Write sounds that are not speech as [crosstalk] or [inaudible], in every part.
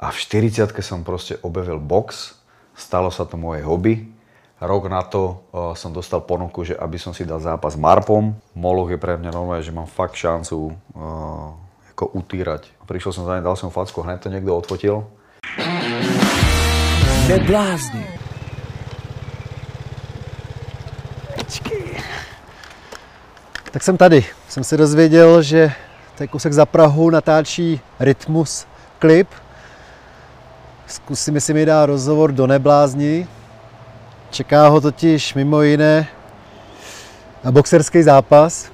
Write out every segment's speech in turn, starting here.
A v 40 som proste objavil box, stalo sa to moje hobby. Rok na to uh, som dostal ponuku, že aby som si dal zápas s Marpom. Moloch je pre mňa normálne, že mám fakt šancu uh, ako utírať. Prišiel som za ne, dal som facku, hneď to niekto odfotil. Neblázni. Tak jsem tady. Jsem se dozvěděl, že tady kousek za Prahu natáčí Rytmus klip. Zkusím, jestli mi dá rozhovor do neblázni. Čeká ho totiž mimo jiné boxerský zápas.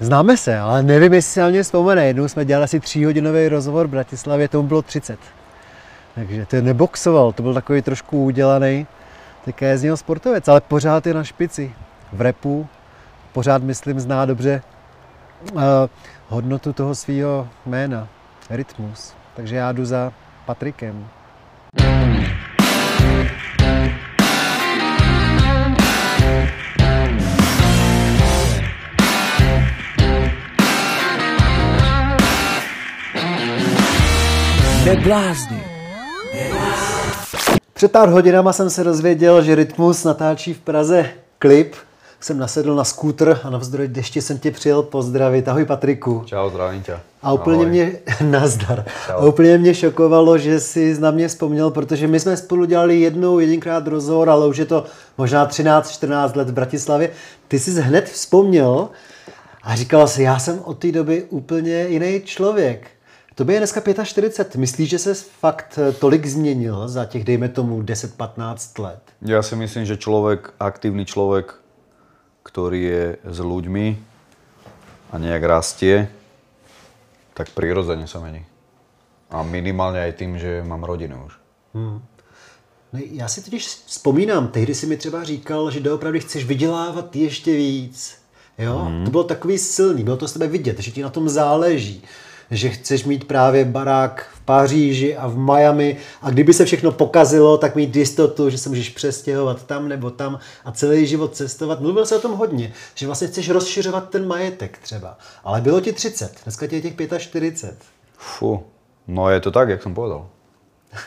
Známe se, ale nevím, jestli si na mě vzpomene. Jednou jsme dělali asi tříhodinový rozhovor v Bratislavě, tomu bylo 30. Takže to neboxoval, to byl takový trošku udělaný, také z něho sportovec, ale pořád je na špici. V repu, pořád myslím zná dobře uh, hodnotu toho svého jména, rytmus. Takže já jdu za Patrikem. Neblázni. Před pár hodinama jsem se dozvěděl, že Rytmus natáčí v Praze klip. Jsem nasedl na skútr a navzdory dešti jsem tě přijel pozdravit. Ahoj Patriku. Čau, zdravím tě. A úplně Ahoj. mě, [laughs] nazdar. Čau. A úplně mě šokovalo, že jsi na mě vzpomněl, protože my jsme spolu dělali jednou, jedinkrát rozhovor, ale už je to možná 13-14 let v Bratislavě. Ty jsi hned vzpomněl a říkal si, já jsem od té doby úplně jiný člověk. To by je dneska 45. Myslíš, že se fakt eh, tolik změnil za těch, dejme tomu, 10-15 let? Já si myslím, že člověk, aktivní člověk, který je s ľuďmi a nejak rastie, tak prirodzene sa mení. A minimálně aj tým, že mám rodinu už. Hmm. No, já si totiž vzpomínám, tehdy si mi třeba říkal, že doopravdy chceš vydělávat ještě víc. Jo? Hmm. To bylo takový silný, bylo to s tebe vidět, že ti na tom záleží že chceš mít právě barák v Paříži a v Miami a kdyby se všechno pokazilo, tak mít jistotu, že se můžeš přestěhovat tam nebo tam a celý život cestovat. Mluvil se o tom hodně, že vlastně chceš rozšiřovat ten majetek třeba. Ale bylo ti 30, dneska ti je těch 45. Fu, no je to tak, jak jsem povedal.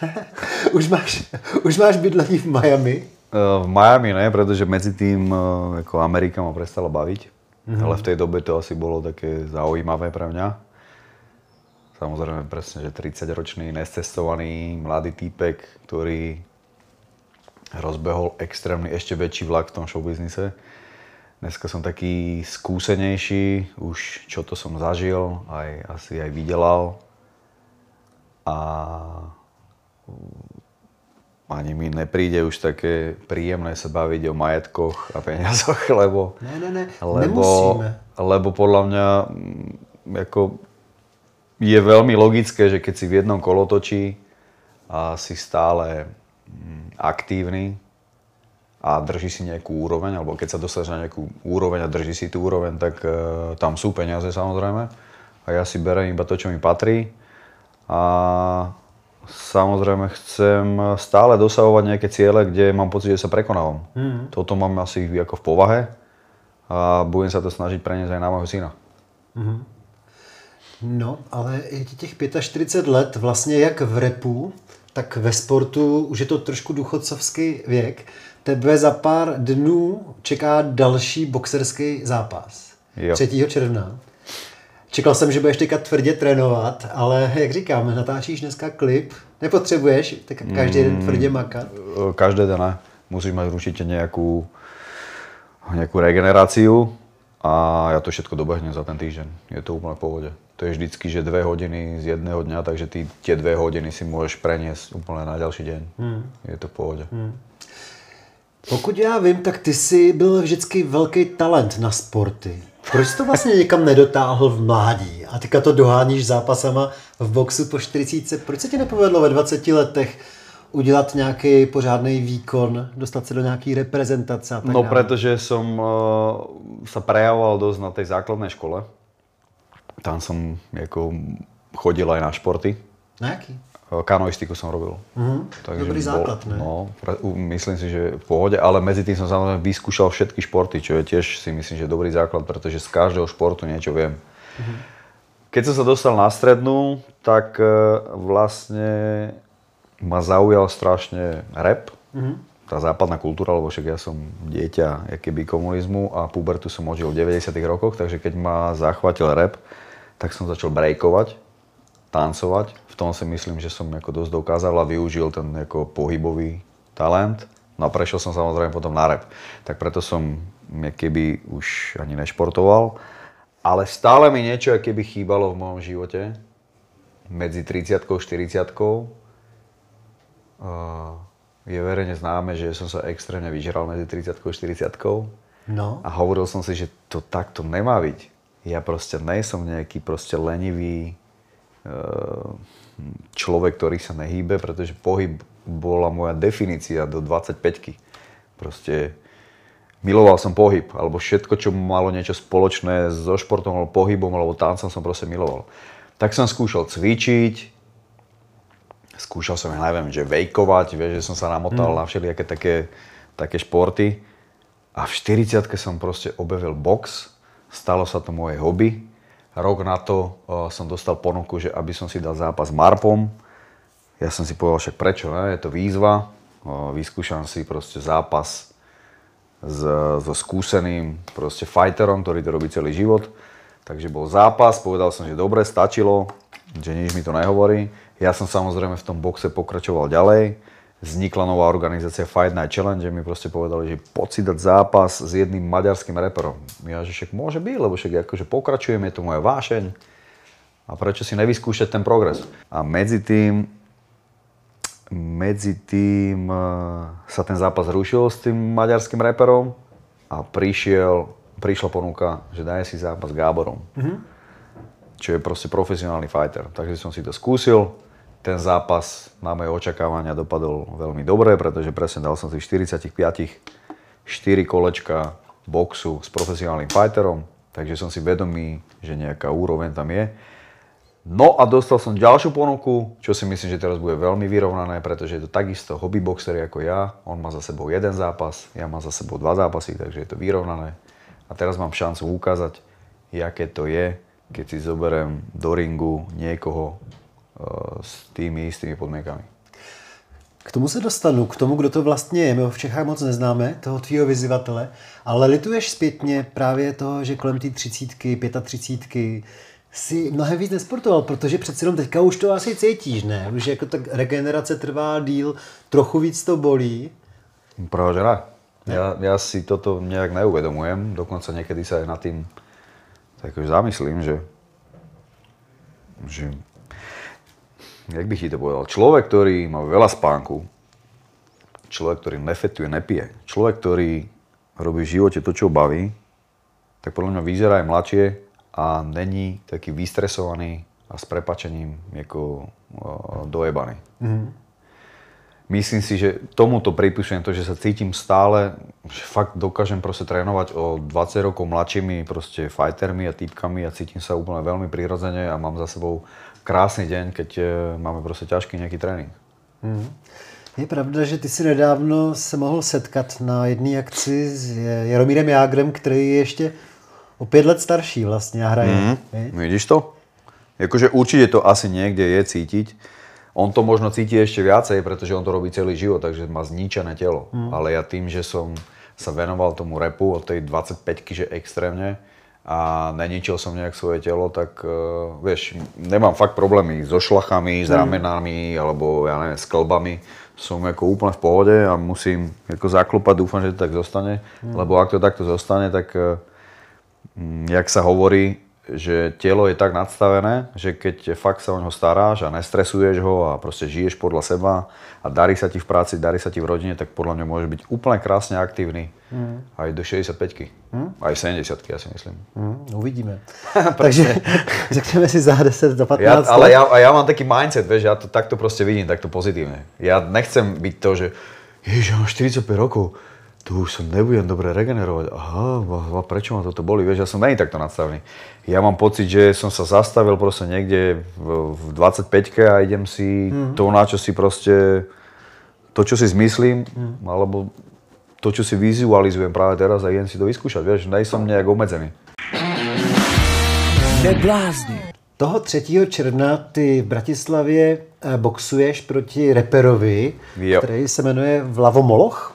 [laughs] už, máš, už máš bydlení v Miami? Uh, v Miami ne, protože mezi tým uh, jako Amerika ma prestala baviť. Mm-hmm. Ale v tej dobe to asi bolo také zaujímavé pre mňa. Samozrejme presne, že 30-ročný, nescestovaný, mladý týpek, ktorý rozbehol extrémny ešte väčší vlak v tom showbiznise. Dneska som taký skúsenejší, už čo to som zažil, aj asi aj vydelal. A ani mi nepríde už také príjemné sa baviť o majetkoch a peniazoch, [laughs] lebo... Ne, ne, ne, lebo, lebo podľa mňa ako je veľmi logické, že keď si v jednom kolotočí a si stále mm, aktívny a drží si nejakú úroveň, alebo keď sa dostaneš na nejakú úroveň a drží si tú úroveň, tak uh, tam sú peniaze samozrejme. A ja si berem iba to, čo mi patrí. A samozrejme chcem stále dosahovať nejaké ciele, kde mám pocit, že sa prekonávam. Mm. Toto mám asi ako v povahe a budem sa to snažiť preniesť aj na môjho syna. Mm. No, ale je těch 45 let vlastně jak v repu, tak ve sportu už je to trošku důchodcovský věk. Tebe za pár dnů čeká další boxerský zápas. Jo. 3. června. Čekal jsem, že budeš teďka tvrdě trénovat, ale jak říkám, natáčíš dneska klip, nepotřebuješ tak každý den mm, tvrdě makat? Každý den ne. Musíš mít určitě nějakou, nějakou regeneráciu a já to všetko dobehnem za ten týždeň. Je to úplně v pohodě to je vždycky, že dve hodiny z jedného dňa, takže ty tie dve hodiny si môžeš preniesť úplne na ďalší deň. Hmm. Je to v pohodě. Hmm. Pokud já vím, tak ty jsi byl vždycky velký talent na sporty. Proč to vlastně někam nedotáhl v mládí a teďka to doháníš zápasama v boxu po 40? Proč se ti nepovedlo ve 20 letech udělat nějaký pořádný výkon, dostat se do nějaké reprezentace a tak No, dále? protože jsem uh, sa prejavoval dosť na tej základnej škole tam som jako chodil aj na športy. Na jaký? Kanoistiku som robil. Uh-huh. Takže Dobrý základ, ne? No, myslím si, že v pohode, ale medzi tým som samozrejme vyskúšal všetky športy, čo je tiež si myslím, že dobrý základ, pretože z každého športu niečo viem. Uh-huh. Keď som sa dostal na strednú, tak e, vlastne ma zaujal strašne rap. Mm-hmm. Tá západná kultúra, lebo však ja som dieťa keby komunizmu a pubertu som odžil v 90 rokoch, takže keď ma zachvátil rap, tak som začal brejkovať, tancovať. V tom si myslím, že som ako dosť dokázal a využil ten ako pohybový talent. No a prešiel som samozrejme potom na rap. Tak preto som keby už ani nešportoval. Ale stále mi niečo keby chýbalo v mojom živote. Medzi 30 a 40 je verejne známe, že som sa extrémne vyžral medzi 30 a 40 No. A hovoril som si, že to takto nemá byť. Ja proste nejsom nejaký proste lenivý e, človek, ktorý sa nehýbe, pretože pohyb bola moja definícia do 25-ky. Proste miloval som pohyb, alebo všetko, čo malo niečo spoločné so športom, alebo pohybom, alebo tancom som proste miloval. Tak som skúšal cvičiť, skúšal som, ja neviem, že vejkovať, vieš, že som sa namotal mm. na všelijaké také, také športy. A v 40 som proste objavil box, stalo sa to moje hobby. Rok na to uh, som dostal ponuku, že aby som si dal zápas s Marpom. Ja som si povedal, však prečo, ne? je to výzva. Uh, vyskúšam si proste zápas s, so skúseným proste fighterom, ktorý to robí celý život. Takže bol zápas, povedal som, že dobre, stačilo, že nič mi to nehovorí. Ja som samozrejme v tom boxe pokračoval ďalej. Vznikla nová organizácia Fight Night Challenge, mi proste povedali, že poď zápas s jedným maďarským reperom. Ja, že však môže byť, lebo však akože pokračujem, je to moja vášeň. A prečo si nevyskúšať ten progres? A medzi tým, medzi tým e, sa ten zápas rušil s tým maďarským reperom a prišiel, prišla ponuka, že daj si zápas s Gáborom. Mm-hmm. Čo je proste profesionálny fighter. Takže som si to skúsil ten zápas na moje očakávania dopadol veľmi dobre, pretože presne dal som si 45 4 kolečka boxu s profesionálnym fighterom, takže som si vedomý, že nejaká úroveň tam je. No a dostal som ďalšiu ponuku, čo si myslím, že teraz bude veľmi vyrovnané, pretože je to takisto hobby boxer ako ja. On má za sebou jeden zápas, ja mám za sebou dva zápasy, takže je to vyrovnané. A teraz mám šancu ukázať, aké to je, keď si zoberiem do ringu niekoho, s tými istými podmienkami. K tomu se dostanu, k tomu, kdo to vlastně je. My ho v Čechách moc neznáme, toho tvýho vyzývatele, ale lituješ zpětně právě toho, že kolem té třicítky, pětatřicítky si mnohem víc nesportoval, protože přeci jenom teďka už to asi cítíš, ne? Už jako tak regenerace trvá díl, trochu víc to bolí. Práve, že ne. Ja, ja si toto nejak neuvedomujem, dokonca niekedy sa aj nad tým tak už zamyslím, že, že jak bych ti to povedal, človek, ktorý má veľa spánku, človek, ktorý nefetuje, nepije, človek, ktorý robí v živote to, čo baví, tak podľa mňa vyzerá aj mladšie a není taký vystresovaný a s prepačením ako dojebaný. Mm-hmm. Myslím si, že tomuto pripisujem to, že sa cítim stále, že fakt dokážem proste trénovať o 20 rokov mladšími proste fightermi a týpkami a cítim sa úplne veľmi prirodzene a mám za sebou krásny deň, keď e, máme prostě ťažký nějaký trénink. Mm. Je pravda, že ty si nedávno se mohl setkat na jedné akci s Jaromírem Jágrem, který je ještě o pět let starší vlastně a hraje. Mm. Vidíš to? Jakože určitě to asi někde je cítiť. On to možno cíti ešte viacej, pretože on to robí celý život, takže má zničené telo. Mm. Ale ja tým, že som sa venoval tomu repu od tej 25 že extrémne, a neničil som nejak svoje telo, tak uh, vieš, nemám fakt problémy so šlachami, s mm. ramenami alebo ja neviem, s klbami. Som ako úplne v pohode a musím ako zaklopať, dúfam, že to tak zostane, mm. lebo ak to takto zostane, tak uh, jak sa hovorí, že telo je tak nadstavené, že keď fakt sa o neho staráš a nestresuješ ho a proste žiješ podľa seba a darí sa ti v práci, darí sa ti v rodine, tak podľa mňa môže byť úplne krásne aktívny mm. aj do 65 mm. aj 70 ja si myslím. Mm, uvidíme. [laughs] Takže [laughs] řekneme si za 10 do 15 ja, Ale ja, ja mám taký mindset, vieš, ja to takto proste vidím, takto pozitívne. Ja nechcem byť to, že ježiš, ja mám 45 rokov, tu už sa nebudem dobre regenerovať. Aha, a prečo ma toto boli? Vieš, ja som není takto nadstavený. Ja mám pocit, že som sa zastavil proste niekde v, v 25 a idem si mm-hmm. to, na čo si proste, to, čo si zmyslím, mm. alebo to, čo si vizualizujem práve teraz a idem si to vyskúšať. Vieš, nej som nejak obmedzený. Neblázni. Toho 3. června ty v Bratislavě eh, boxuješ proti reperovi, Jo. který se jmenuje Vlavomoloch.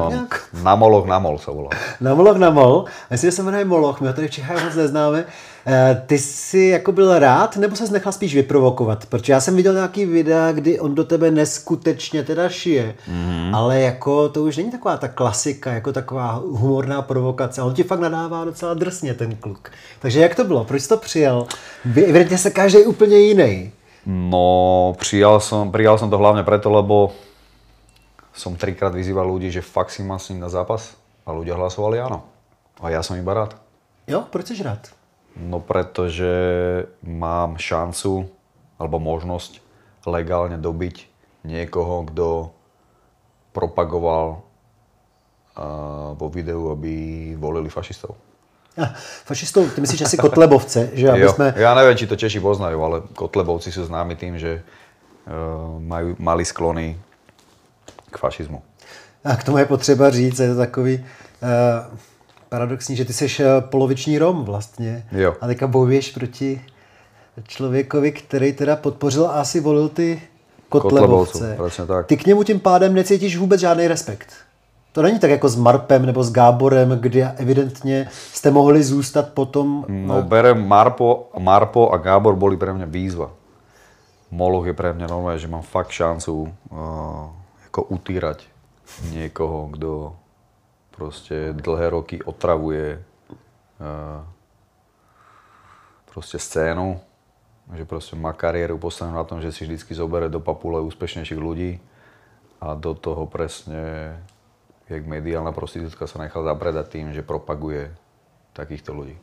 Tak nějak? na moloch, na mol sa volá. Na Moloch na Mol. Myslím, že se jmenuje Moloch, my ho tady v Čechách moc neznáme. Eh, Ty jsi jako byl rád, nebo se nechal spíš vyprovokovat? Protože já jsem viděl nějaký videa, kdy on do tebe neskutečně teda šije, mm-hmm. ale jako to už není taková ta klasika, jako taková humorná provokace. On ti fakt nadává docela drsně ten kluk. Takže jak to bylo? Proč to přijal? Vy- Evidentně se každý úplně jiný. No, prijal som, prijal som to hlavne preto, lebo som trikrát vyzýval ľudí, že fakt si mám s ním na zápas a ľudia hlasovali áno. A ja som iba rád. Jo, proč jsi rád? No pretože mám šancu alebo možnosť legálne dobiť niekoho, kto propagoval vo videu, aby volili fašistov. Ah, fašistou, ty myslíš asi Kotlebovce, [laughs] že aby Jo, jsme... ja neviem, či to Češi poznajú, ale Kotlebovci sú známi tým, že uh, majú, mali sklony k fašizmu. A k tomu je potřeba říct, je to takový uh, paradoxní, že ty jsi eh, poloviční Rom vlastně. Jo. A teďka bojuješ proti člověkovi, který teda podpořil a asi volil ty Kotlebovce. Kotlebovců, přesně tak. Ty k němu tím pádem necítíš vůbec žádný respekt. To není tak jako s Marpem nebo s Gáborem, kde evidentně jste mohli zůstat potom... No berem Marpo, Marpo a Gábor boli pre mňa výzva. Moloch je pre mňa normálne, že mám fakt šancu uh, ako utírať niekoho, kto proste dlhé roky otravuje uh, proste scénu, že proste má kariéru postavenú na tom, že si vždycky zobere do papule úspešnejších ľudí a do toho presne, jak mediálna prostitútka sa nechá zapredať tým, že propaguje takýchto ľudí.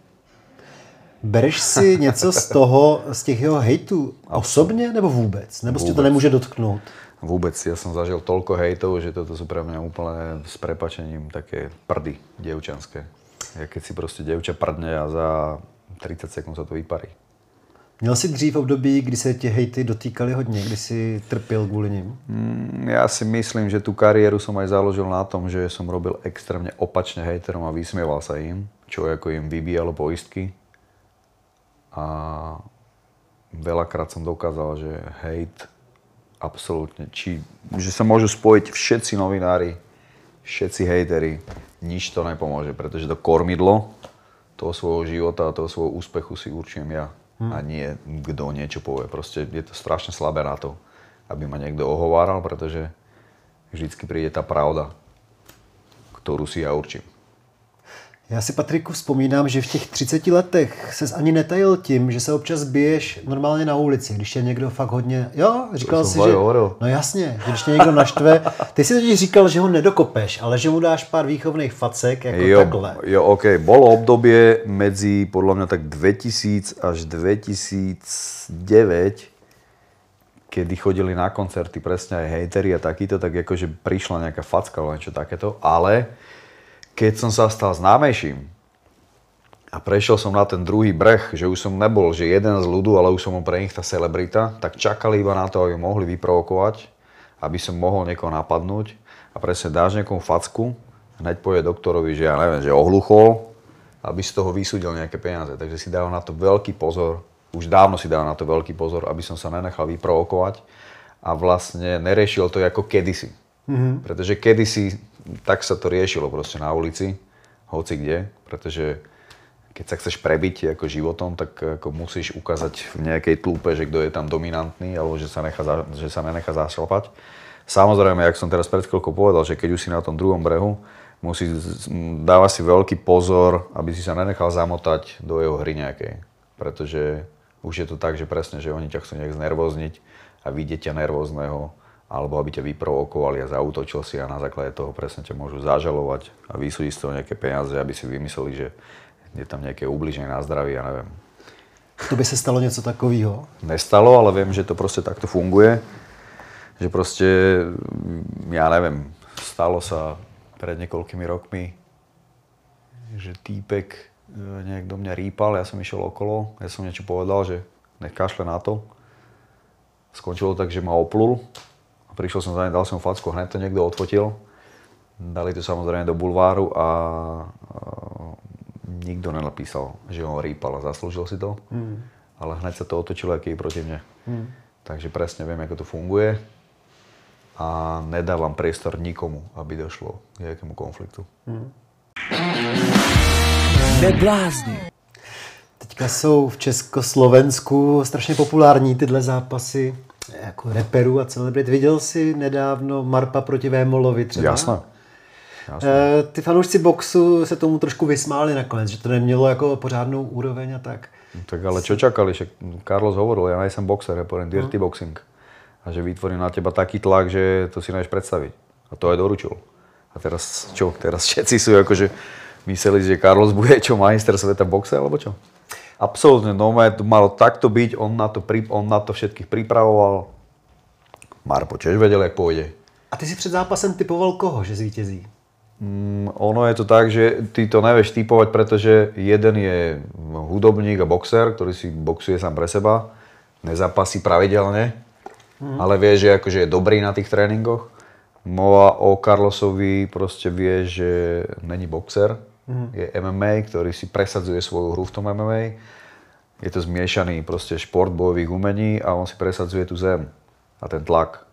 Bereš si něco z toho, z těch jeho hejtů osobně nebo vůbec? Nebo si to Vůbec. nemůže dotknout? Vôbec, ja som zažil toľko hejtov, že toto sú pre mňa úplne s prepačením také prdy dievčanské. Ja keď si proste dievča prdne a za 30 sekúnd sa to vyparí. Měl jsi dřív období, kdy se tě hejty dotýkaly hodně, kdy jsi trpěl kvůli nim? Mm, Ja si myslím, že tú kariéru som aj založil na tom, že som robil extrémne opačne hejterom a vysmieval sa im, čo ako im vybíjalo poistky. A veľakrát som dokázal, že hejt absolútne, či, že sa môžu spojiť všetci novinári, všetci hejteri, nič to nepomôže, pretože to kormidlo toho svojho života a toho svojho úspechu si určujem ja. A nie kto niečo povie. Proste je to strašne slabé na to, aby ma niekto ohováral, pretože vždycky príde tá pravda, ktorú si ja určím. Já si, Patriku, vzpomínám, že v těch 30 letech ses ani netajil tím, že se občas biješ normálně na ulici, když je někdo fakt hodně... Jo, říkal jsem si, fakt že... hovoril. No jasně, že když tě někdo naštve... Ty si totiž říkal, že ho nedokopeš, ale že mu dáš pár výchovných facek, jako Jo, takhle. jo, OK. Bolo obdobie medzi, podľa mňa tak 2000 až 2009, kedy chodili na koncerty presne aj hejteri a takýto, tak akože prišla nejaká facka alebo niečo takéto, ale keď som sa stal známejším a prešiel som na ten druhý breh, že už som nebol, že jeden z ľudu, ale už som pre nich tá celebrita, tak čakali iba na to, aby mohli vyprovokovať, aby som mohol niekoho napadnúť a presne dáš niekomu facku, hneď povie doktorovi, že ja neviem, že ohluchol, aby z toho vysúdil nejaké peniaze. Takže si dával na to veľký pozor, už dávno si dával na to veľký pozor, aby som sa nenechal vyprovokovať a vlastne neriešil to ako kedysi. Mm-hmm. Pretože kedysi tak sa to riešilo proste na ulici, hoci kde, pretože keď sa chceš prebiť ako životom, tak ako musíš ukázať v nejakej tlúpe, že kto je tam dominantný, alebo že sa, nechá, že sa nenechá zašlapať. Samozrejme, jak som teraz pred chvíľkou povedal, že keď už si na tom druhom brehu, musí dáva si veľký pozor, aby si sa nenechal zamotať do jeho hry nejakej. Pretože už je to tak, že presne, že oni ťa chcú nejak znervozniť a vidieť ťa nervózneho, alebo aby ťa vyprovokovali a zautočil si a na základe toho presne ťa môžu zažalovať a vysúdiť z toho nejaké peniaze, aby si vymysleli, že je tam nejaké ubliženie na zdraví, ja neviem. To by se stalo něco takového. Nestalo, ale viem, že to proste takto funguje. Že proste, ja neviem, stalo sa pred niekoľkými rokmi, že týpek e, nejak do mňa rýpal, ja som išiel okolo, ja som niečo povedal, že nech kašle na to. Skončilo tak, že ma oplul prišiel som za ním, dal som facku, hneď to niekto odfotil. Dali to samozrejme do bulváru a, a nikto nenapísal, že ho rýpal a zaslúžil si to. Mm. Ale hneď sa to otočilo aký proti mne. Hmm. Takže presne viem, ako to funguje a nedávam priestor nikomu, aby došlo k nejakému konfliktu. Neblázni. Teďka jsou v Československu strašně populární tyhle zápasy jako reperů a celebrit. Viděl jsi nedávno Marpa proti Vémolovi třeba? Jasné. Jasné. E, ty fanoušci boxu se tomu trošku vysmáli nakonec, že to nemělo jako pořádnou úroveň a tak. Tak ale čo čakali? Však Carlos hovoril, ja nejsem boxer, ja poviem dirty no. boxing. A že vytvorím na teba taký tlak, že to si nevieš predstaviť. A to aj doručil. A teraz čo? Teraz všetci sú akože mysleli, že Carlos bude čo majster sveta boxe, alebo čo? Absolútne, no malo takto byť, on na to, on na to všetkých pripravoval. Marpo tiež vedel, jak pôjde. A ty si před zápasem typoval koho, že zvítězí? Mm, ono je to tak, že ty to nevieš typovať, pretože jeden je hudobník a boxer, ktorý si boxuje sám pre seba, nezapasí pravidelne, mm. ale vie, že akože je dobrý na tých tréningoch. Mova o Carlosovi proste vie, že není boxer, mm. je MMA, ktorý si presadzuje svoju hru v tom MMA. Je to zmiešaný proste šport bojových umení a on si presadzuje tú zem a ten tlak.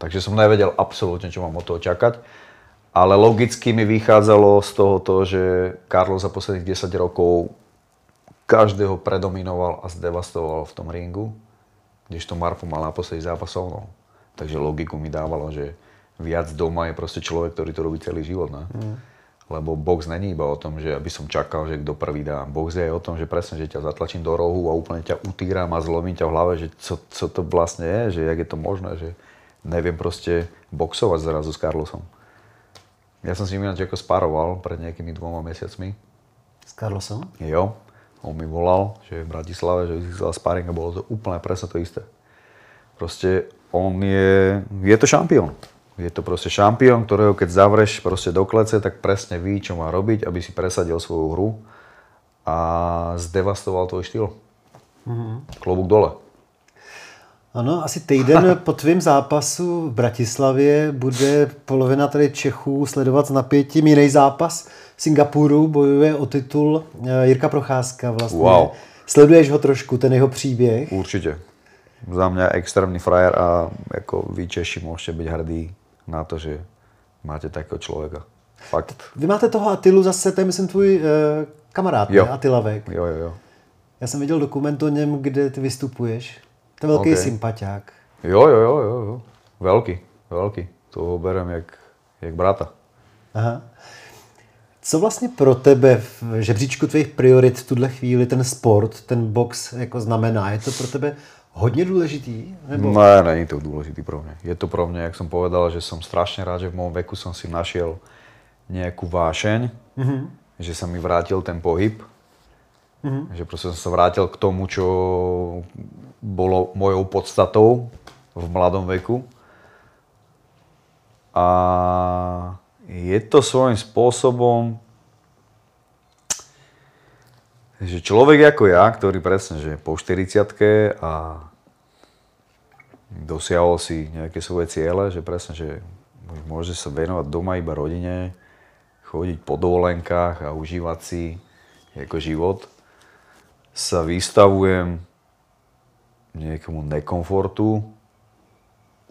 Takže som nevedel absolútne, čo mám od toho čakať ale logicky mi vychádzalo z toho to, že Carlos za posledných 10 rokov každého predominoval a zdevastoval v tom ringu, kdežto Marpo mal naposledy zápas so mnou. Takže logiku mi dávalo, že viac doma je proste človek, ktorý to robí celý život. Ne? Mm. Lebo box není iba o tom, že aby som čakal, že kto prvý dá. Box je aj o tom, že presne, že ťa zatlačím do rohu a úplne ťa utíram a zlomím ťa v hlave, že co, co to vlastne je, že jak je to možné, že neviem proste boxovať zrazu s Carlosom. Ja som s ním ináč ako sparoval pred nejakými dvoma mesiacmi. S Carlosom? Jo. On mi volal, že je v Bratislave, že si chcel sparing a bolo to úplne presne to isté. Proste on je, je to šampión. Je to proste šampión, ktorého keď zavreš proste do klece, tak presne ví, čo má robiť, aby si presadil svoju hru a zdevastoval tvoj štýl. Mm-hmm. Klobúk dole. Ano, asi týden [laughs] po tvém zápasu v Bratislavě bude polovina tady Čechů sledovat s napětím jiný zápas v Singapuru, bojuje o titul eh, Jirka Procházka vlastně. Wow. Sleduješ ho trošku, ten jeho příběh? Určitě. Za mě extrémní frajer a jako vy Češi můžete být hrdí na to, že máte takového člověka. Fakt. Vy máte toho Atilu zase, to je myslím tvůj uh, kamarád, jo. Atilavek. Jo, jo, jo. Já jsem viděl dokument o něm, kde ty vystupuješ. To je velký okay. sympatiák. Jo, jo, jo, jo, jo. Velký, velký. To ho berem jak, jak brata. Aha. Co vlastně pro tebe v žebříčku tvých priorit v tuhle chvíli ten sport, ten box jako znamená? Je to pro tebe hodně důležitý? Nebo... Ne, není to důležitý pro mě. Je to pro mě, jak jsem povedal, že jsem strašně rád, že v mém veku jsem si našel nějakou vášeň, mm-hmm. že se mi vrátil ten pohyb, mm-hmm. že prostě jsem se vrátil k tomu, čo bolo mojou podstatou v mladom veku. A je to svojím spôsobom, že človek ako ja, ktorý presne, že po 40 a dosiahol si nejaké svoje ciele, že presne, že môže sa venovať doma iba rodine, chodiť po dovolenkách a užívať si ako život, sa vystavujem nejakému nekomfortu,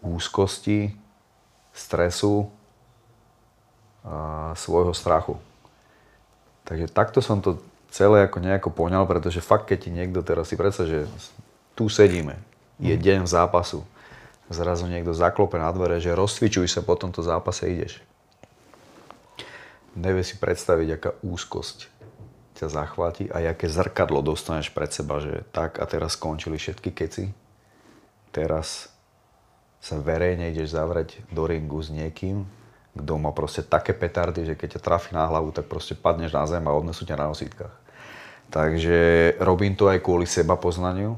úzkosti, stresu a svojho strachu. Takže takto som to celé ako nejako poňal, pretože fakt, keď ti niekto teraz si predsa, že tu sedíme, je mhm. deň zápasu, zrazu niekto zaklope na dvere, že rozcvičuj sa, po tomto zápase ideš. Nevie si predstaviť, aká úzkosť ťa zachváti a aké zrkadlo dostaneš pred seba, že tak a teraz skončili všetky keci. Teraz sa verejne ideš zavrieť do ringu s niekým, kto má proste také petardy, že keď ťa trafí na hlavu, tak proste padneš na zem a odnesú ťa na nosítkach. Takže robím to aj kvôli seba poznaniu.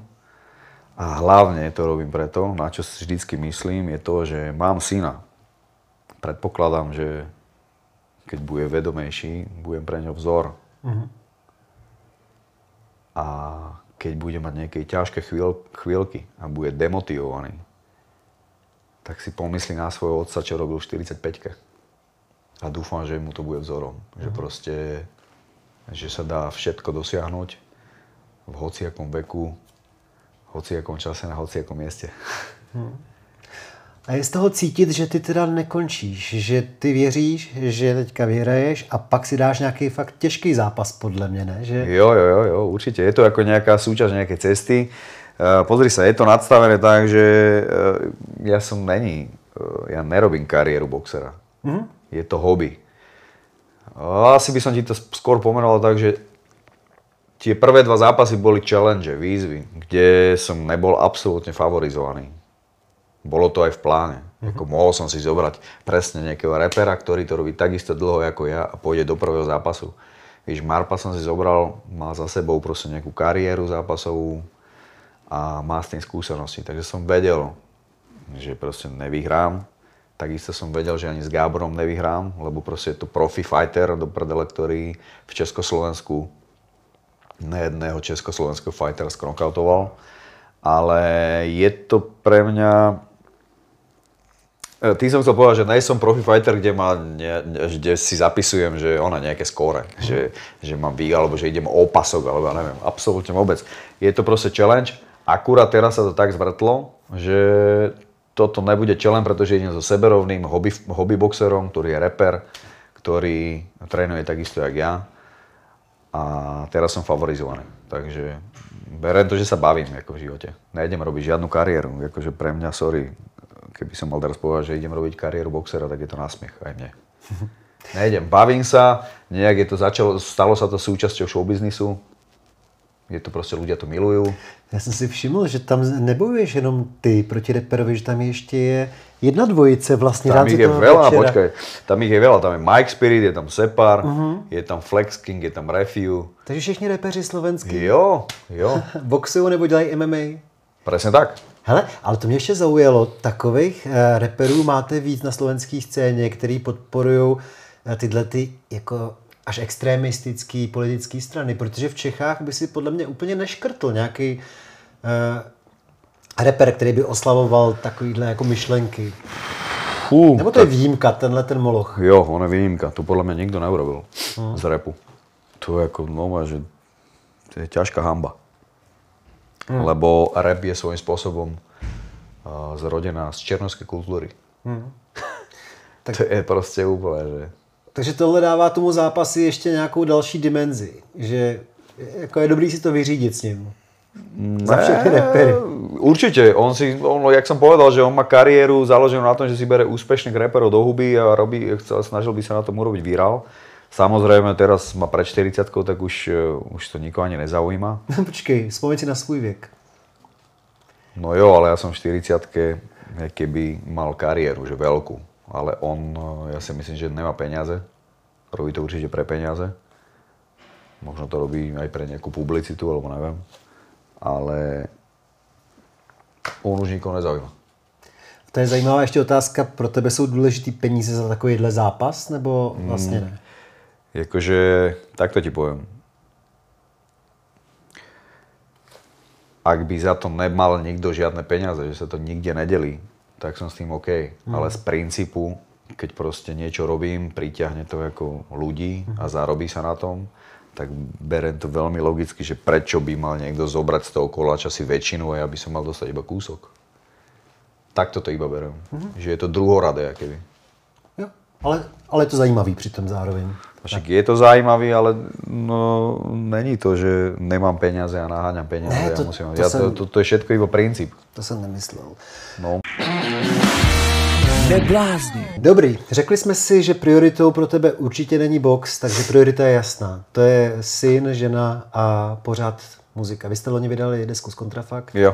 A hlavne to robím preto, na čo si vždycky myslím, je to, že mám syna. Predpokladám, že keď bude vedomejší, budem pre ňo vzor. Uh-huh a keď bude mať nejaké ťažké chvíľ, chvíľky a bude demotivovaný, tak si pomyslí na svojho otca, čo robil v 45 A dúfam, že mu to bude vzorom. Mm. Že mhm. proste, že sa dá všetko dosiahnuť v hociakom veku, hociakom čase, na hociakom mieste. A je z toho cítit, že ty teda nekončíš, že ty věříš, že teďka vyhraješ a pak si dáš nějaký fakt těžký zápas, podle mě, ne? Že... Jo, jo, jo, jo, určite. Je to ako nejaká súčasť nejakej cesty. Uh, pozri sa, je to nadstavené tak, že uh, ja som není, uh, ja nerobím kariéru boxera. Mm-hmm. Je to hobby. Asi by som ti to skôr pomenoval tak, že tie prvé dva zápasy boli challenge, výzvy, kde som nebol absolútne favorizovaný. Bolo to aj v pláne. Mm-hmm. Ako mohol som si zobrať presne nejakého repera, ktorý to robí takisto dlho ako ja a pôjde do prvého zápasu. Víš, Marpa som si zobral, má za sebou proste nejakú kariéru zápasovú a má s tým skúsenosti. Takže som vedel, že proste nevyhrám. Takisto som vedel, že ani s Gáborom nevyhrám, lebo proste je to profi fighter do prdele, ktorý v Československu nejedného československého fightera skronkautoval. Ale je to pre mňa E, tým som chcel povedať, že nejsom profi fighter, kde, ma, ne, kde si zapisujem, že ona nejaké skóre, že, že mám vy, alebo že idem o opasok, alebo ja neviem, absolútne vôbec. Je to proste challenge. Akurát teraz sa to tak zvrtlo, že toto nebude challenge, pretože idem so seberovným hobby, boxerom, ktorý je rapper, ktorý trénuje takisto jak ja. A teraz som favorizovaný. Takže berem to, že sa bavím ako v živote. Nejdem robiť žiadnu kariéru. Akože pre mňa, sorry, keby som mal teraz povedať, že idem robiť kariéru boxera, tak je to násmiech aj mne. [laughs] Nejdem, bavím sa, nejak je to začalo, stalo sa to súčasťou showbiznisu, je to prostě ľudia to milujú. Já jsem si všiml, že tam nebojuješ jenom ty proti reperovi, že tam ještě je jedna dvojice vlastně. Tam ich je veľa, večera. počkaj, tam ich je veľa, tam je Mike Spirit, je tam Separ, uh-huh. je tam Flex King, je tam Refiu. Takže všichni repeři slovenský. Jo, jo. [laughs] Boxují nebo dělají MMA? Presne tak. Hele, ale to mě ještě zaujalo, takových uh, reperů máte víc na slovenské scéně, který podporují uh, tyhle ty jako až extremistický politické strany, protože v Čechách by si podle mě úplně neškrtl nějaký uh, reper, který by oslavoval takovýhle jako myšlenky. Fú, Nebo to tak... je výjimka, tenhle ten moloch? Jo, on je výjimka, to podle mě nikdo neurobil hmm. z repu. To je jako, no, že to je ťažká hamba. Mm. Lebo rap je svojím spôsobom uh, zrodená z černovskej kultúry. Mm. [laughs] tak... To je prostě úplně, že... Takže tohle dává tomu zápasy ještě nějakou další dimenzi, že jako je dobrý si to vyřídit s ním. Ne, Za všechny repery. Určite. On si, on, jak som povedal, že on má kariéru založenú na tom, že si bere úspešných reperov do huby a robí, chcel, snažil by sa na tom urobiť virál. Samozrejme, teraz má pred 40 tak už, e, už to nikoho ani nezaujíma. [laughs] Počkej, spomeň si na svůj věk. No jo, ale ja som v 40 keby mal kariéru, že veľkú. Ale on, ja si myslím, že nemá peniaze. Robí to určite pre peniaze. Možno to robí aj pre nejakú publicitu, alebo neviem. Ale on už nikoho nezaujíma. To je zajímavá ještě otázka. Pro tebe jsou důležitý peníze za takovýhle zápas, nebo vlastně ne? Jakože, tak to ti poviem. Ak by za to nemal nikto žiadne peniaze, že sa to nikde nedelí, tak som s tým OK. Mm. Ale z princípu, keď proste niečo robím, priťahne to ako ľudí a mhm. zarobí sa na tom, tak berem to veľmi logicky, že prečo by mal niekto zobrať z toho koláča si väčšinu a ja by som mal dostať iba kúsok. Takto to iba berem. Mm-hmm. Že je to druhoradé, keby. Jo, ale, ale je to zajímavý přitom zároveň. Však je to zaujímavý, ale no, není to, že nemám peniaze a naháňam peniaze. Ne, to, ja musím, to, ja, to, to, to je všetko iba princíp. To jsem nemyslel. No. Neblázni. Dobrý, řekli jsme si, že prioritou pro tebe určitě není box, takže priorita je jasná. To je syn, žena a pořád muzika. Vy jste loni vydali desku z Kontrafakt. Jo.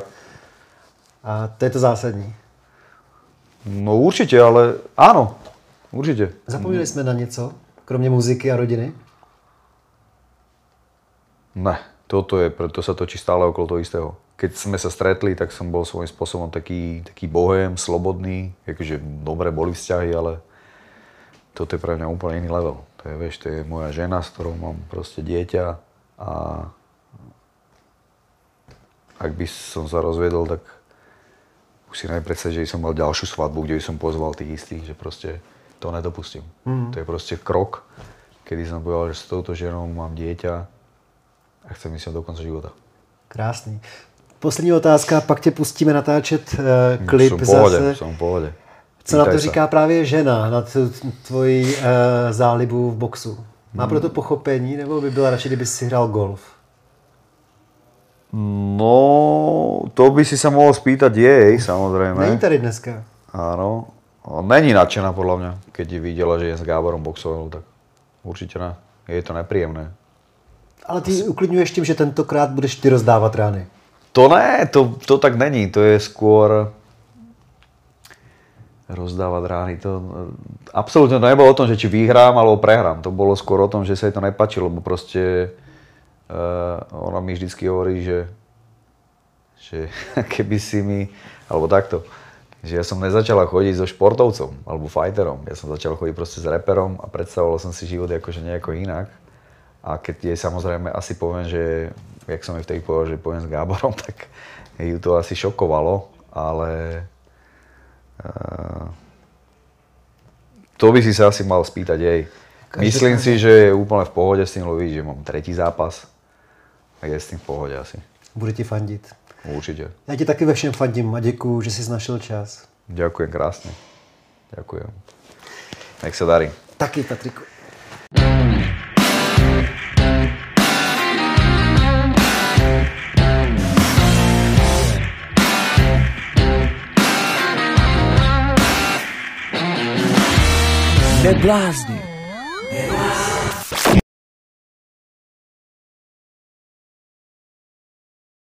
A to je to zásadní. No určitě, ale áno, určitě. Zapomněli jsme na něco? Kromě muziky a rodiny? Ne, toto je, preto sa točí stále okolo toho istého. Keď sme sa stretli, tak som bol svojím spôsobom taký, taký bohem, slobodný, akože dobre boli vzťahy, ale toto je pre mňa úplne iný level. To je, vieš, to je moja žena, s ktorou mám proste dieťa a ak by som sa rozviedol, tak už si najpredstaviť, že som mal ďalšiu svadbu, kde by som pozval tých istých, že proste to nedopustím. Mm. To je proste krok, kedy som povedal, že s touto ženou mám dieťa a chcem ísť do konca života. Krásný. Poslední otázka, pak tě pustíme natáčet uh, klip som v pohode, zase. som v. Co na to sa. říká právě žena, na tvoji uh, zálibu v boxu? Má pro to pochopení, nebo by byla radši, kdyby si hrál golf? No, to by si sa mohol spýtať jej, samozrejme. Není tady dneska. Áno. Není nadšená podľa mňa, keď videla, že je s Gáborom boxoval, tak určite ne. Je to nepríjemné. Ale ty uklidňuješ tím, že tentokrát budeš ty rozdávat rány. To ne, to, to tak není. To je skôr rozdávať rány. To, absolútne to nebolo o tom, že či vyhrám alebo prehrám. To bolo skôr o tom, že sa jej to nepačilo, lebo proste uh, ona mi vždycky hovorí, že, že [laughs] keby si mi, alebo takto, že ja som nezačala chodiť so športovcom alebo fighterom. Ja som začal chodiť proste s reperom a predstavoval som si život akože nejako inak. A keď jej samozrejme asi poviem, že, jak som jej vtedy povedal, že poviem s Gáborom, [laughs] tak ju to asi šokovalo, ale uh, to by si sa asi mal spýtať jej. Myslím si, že je úplne v pohode s tým, vidíš, že mám tretí zápas, tak je s tým v pohode asi. Bude ti fandit. Určite. Já ti taky ve všem fandím a děkuju, že jsi našel čas. Ďakujem krásne. Ďakujem. Nech sa darí. Taky, Patriku. Neblázni.